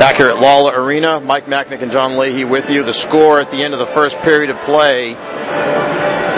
Back here at Lawler Arena, Mike Machnik and John Leahy with you. The score at the end of the first period of play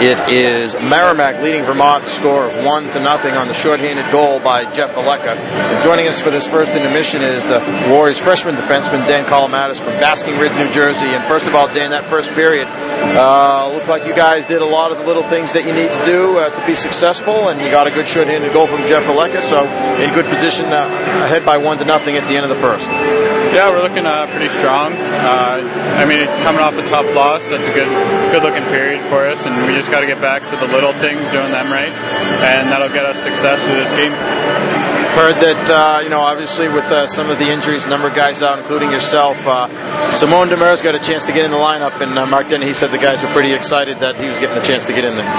it is Merrimack leading Vermont the score of one to nothing on the shorthanded goal by Jeff Aleka. Joining us for this first intermission is the Warriors freshman defenseman Dan Kolomatis from Basking Ridge, New Jersey. And first of all, Dan, that first period uh, looked like you guys did a lot of the little things that you need to do uh, to be successful, and you got a good shorthanded goal from Jeff Aleka. So in good position uh, ahead by one to nothing at the end of the first. Yeah, we're looking uh, pretty strong. Uh, I mean, coming off a tough loss, that's a good, good looking period for us, and we just got to get back to the little things, doing them right, and that'll get us success through this game. Heard that, uh, you know, obviously with uh, some of the injuries, a number of guys out, including yourself, uh, Simon Demers got a chance to get in the lineup, and uh, Mark Dennehy, he said the guys were pretty excited that he was getting a chance to get in there.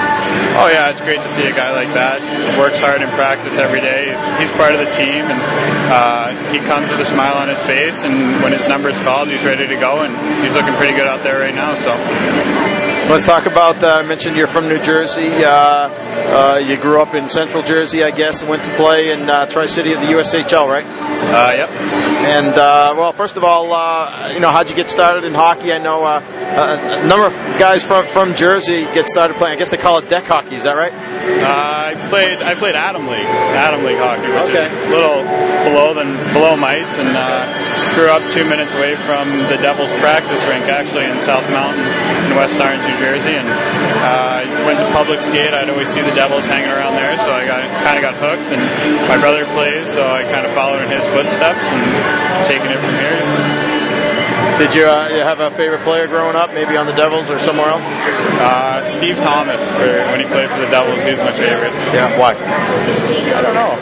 Oh, yeah, it's great to see a guy like that. He works hard in practice every day. He's, he's part of the team, and uh, he comes with a smile on his face, and when his number's called, he's ready to go, and he's looking pretty good out there right now, so. Let's talk about. Uh, I mentioned you're from New Jersey. Uh, uh, you grew up in Central Jersey, I guess, and went to play in uh, Tri City of the USHL, right? Uh, yep. And uh, well, first of all, uh, you know, how'd you get started in hockey? I know uh, a number of guys from from Jersey get started playing. I guess they call it deck hockey. Is that right? Uh, I played I played Atom League, Atom League hockey, which okay. is a little below than below mites, and uh, grew up two minutes away from the Devils practice rink, actually in South Mountain in West Orange, New Jersey, and uh, went to public skate. I'd always see the Devils hanging around there, so I got kind of got hooked. And my brother plays, so I kind of followed in his footsteps and taking it from here. Did you, uh, have a favorite player growing up, maybe on the Devils or somewhere else? Uh, Steve Thomas, for when he played for the Devils, he was my favorite. Yeah, why? I don't know.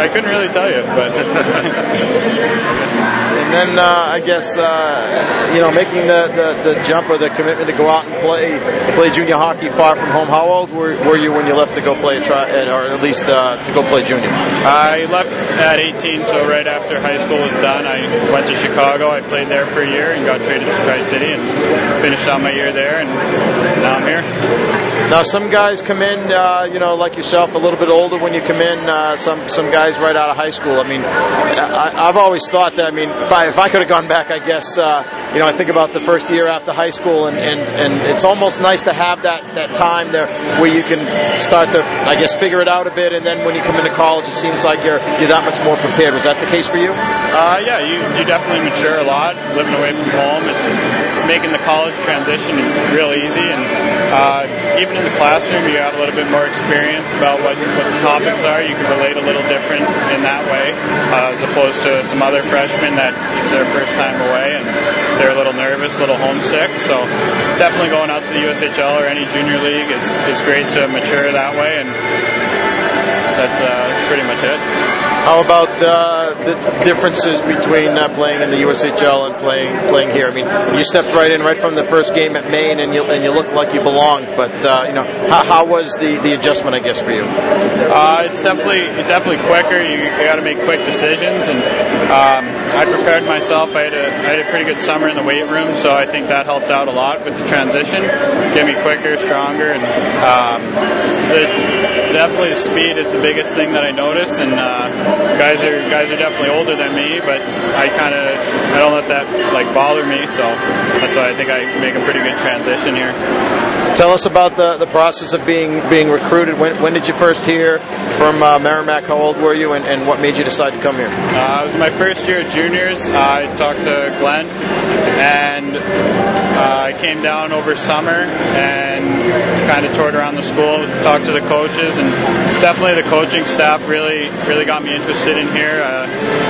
I couldn't really tell you, but. and then uh, I guess uh, you know making the, the, the, jump or the commitment to go out and play play junior hockey far from home. How old were, were you when you left to go play a try, or at least uh, to go play junior? I left at 18, so right after high school was done, I went to Chicago. I played there for a year and got traded to Tri City and finished out my year there, and now I'm here. Now, some guys come in, uh, you know, like yourself, a little bit older when you come in. Uh, some some guys right out of high school. I mean, I, have always thought that. I mean, if I if I could have gone back, I guess uh, you know, I think about the first year after high school, and, and, and it's almost nice to have that, that time there where you can start to, I guess, figure it out a bit, and then when you come into college, it seems like you're you're that much more prepared. Was that the case for you? Uh, yeah, you, you definitely mature a lot living away from home. It's making the college transition real easy, and uh, even in the classroom, you have a little bit more experience about what, what the topics are. You can relate a little different in that way, uh, as opposed to some other freshmen that it's their first time away and they're a little nervous, a little homesick. So definitely going out to the USHL or any junior league is, is great to mature that way, and that's, uh, that's pretty much it. How about uh, the differences between uh, playing in the USHL and playing playing here? I mean, you stepped right in right from the first game at Maine, and you and you looked like you belonged. But uh, you know, how, how, was the, the adjustment? I guess for you. Uh, it's definitely definitely quicker. You, you got to make quick decisions, and um, I prepared myself. I had a I had a pretty good summer in the weight room, so I think that helped out a lot with the transition. Get me quicker, stronger, and um, the, definitely speed is the biggest thing that I noticed, and uh, guys are guys are definitely older than me, but I kind of I don't let that like bother me. So that's why I think I make a pretty good transition here. Tell us about the, the process of being being recruited. When, when did you first hear from uh, Merrimack? How old were you, and, and what made you decide to come here? Uh, it was my first year at juniors. I talked to Glenn, and uh, I came down over summer and kind of toured around the school, talked to the coaches, and definitely the coaching staff really really got me interested in here. Uh,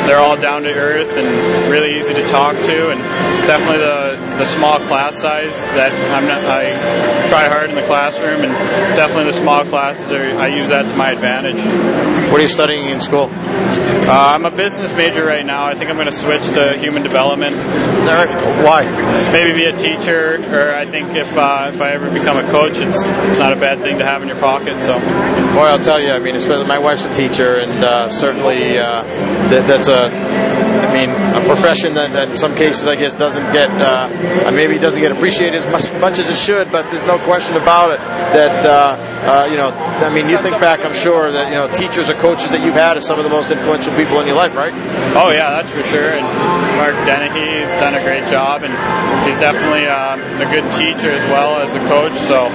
they're all down to earth and really easy to talk to, and definitely the the small class size that I'm not, I try hard in the classroom, and definitely the small classes are, I use that to my advantage. What are you studying in school? Uh, I'm a business major right now. I think I'm going to switch to human development. Why? Maybe be a teacher, or I think if uh, if I ever become a coach, it's it's not a bad thing to have in your pocket. So, boy, I'll tell you. I mean, especially my wife's a teacher, and uh, certainly uh, that, that's a mean, a profession that, that, in some cases, I guess, doesn't get uh, maybe doesn't get appreciated as much, much, as it should. But there's no question about it that uh, uh, you know. I mean, you think back, I'm sure that you know teachers or coaches that you've had as some of the most influential people in your life, right? Oh yeah, that's for sure. And Mark Dennehy has done a great job, and he's definitely um, a good teacher as well as a coach. So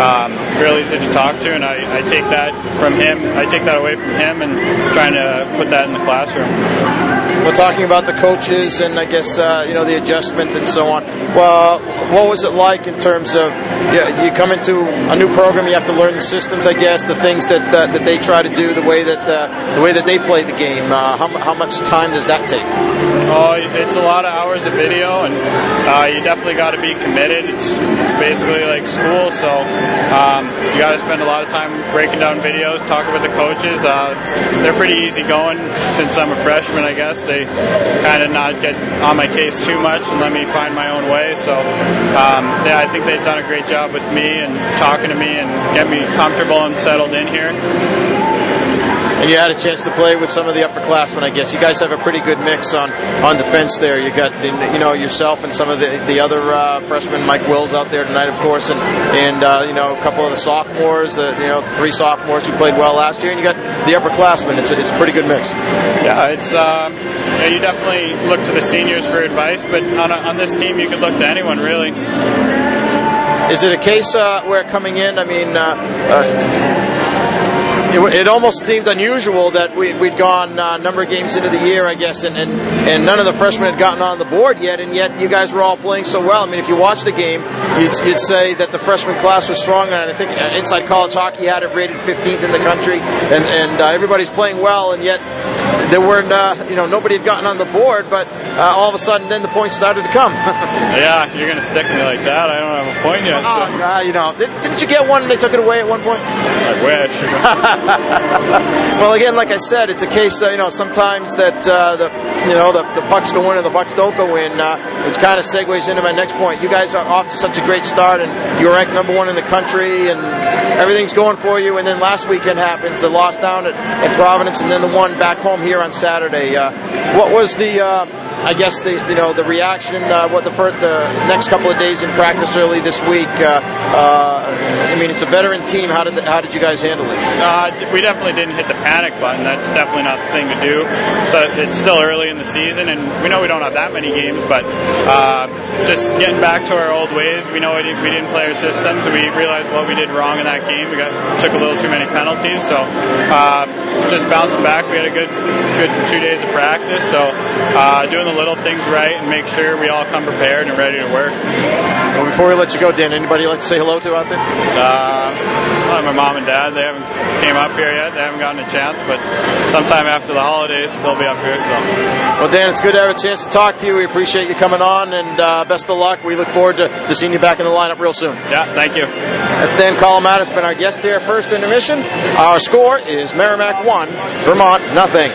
um, real easy to talk to, and I, I take that from him. I take that away from him, and trying to put that in the classroom. We're talking about the coaches and I guess uh, you know the adjustment and so on. Well, what was it like in terms of you come into a new program, you have to learn the systems, I guess, the things that uh, that they try to do, the way that uh, the way that they play the game. Uh, how, how much time does that take? Oh, it's a lot of hours of video, and uh, you definitely got to be committed. It's, it's basically like school, so um, you got to spend a lot of time breaking down videos, talking with the coaches. Uh, they're pretty easy going since I'm a freshman, I guess. They kind of not get on my case too much and let me find my own way. So, um, yeah, I think they've done a great job with me and talking to me and get me comfortable and settled in here and you had a chance to play with some of the upperclassmen. I guess you guys have a pretty good mix on on defense there. You got you know yourself and some of the the other uh, freshmen, Mike Wills out there tonight, of course, and and uh, you know a couple of the sophomores, the you know three sophomores who played well last year, and you got the upperclassmen. It's a, it's a pretty good mix. Yeah, it's um, yeah, you definitely look to the seniors for advice, but on a, on this team you could look to anyone really. Is it a case uh, where coming in? I mean. Uh, uh it, it, almost seemed unusual that we, had gone uh, a number of games into the year, I guess, and, and, and none of the freshmen had gotten on the board yet, and yet you guys were all playing so well. I mean, if you watch the game, you'd, you'd say that the freshman class was strong, and I think uh, Inside College Hockey had it rated 15th in the country, and, and uh, everybody's playing well, and yet there weren't, uh, you know, nobody had gotten on the board, but uh, all of a sudden, then the points started to come. yeah, you're going to stick me like that. I don't have a point yet. So. Oh, uh, you know, did, not you get one and they took it away at one point? I wish. well, again, like I said, it's a case, uh, you know, sometimes that uh, the, you know, the, the pucks go in and the bucks don't go in, uh, which kind of segues into my next point. You guys are off to such a great start, and you're ranked number one in the country, and everything's going for you. And then last weekend happens, the loss down at, at Providence, and then the one back home here on Saturday. Uh, what was the uh, I guess the you know the reaction, uh, what the first, the next couple of days in practice early this week. Uh, uh, I mean, it's a veteran team. How did the, how did you guys handle it? Uh, we definitely didn't hit the panic button. That's definitely not the thing to do. So it's still early in the season, and we know we don't have that many games, but uh, just getting back to our old ways. We know we didn't, we didn't play our systems. We realized what we did wrong in that game. We got took a little too many penalties, so uh, just bouncing back. We had a good good two days of practice, so doing the little things right and make sure we all come prepared and ready to work. Well, before we let you go, Dan, anybody like to say hello to out there? Uh, my mom and dad. They haven't came up here yet. They haven't gotten a chance, but sometime after the holidays, they'll be up here. So. Well, Dan, it's good to have a chance to talk to you. We appreciate you coming on, and uh, Uh, best of luck. We look forward to, to seeing you back in the lineup real soon. Yeah, thank you. That's Dan Kolomatis, been our guest here. First intermission. Our score is Merrimack one, Vermont nothing.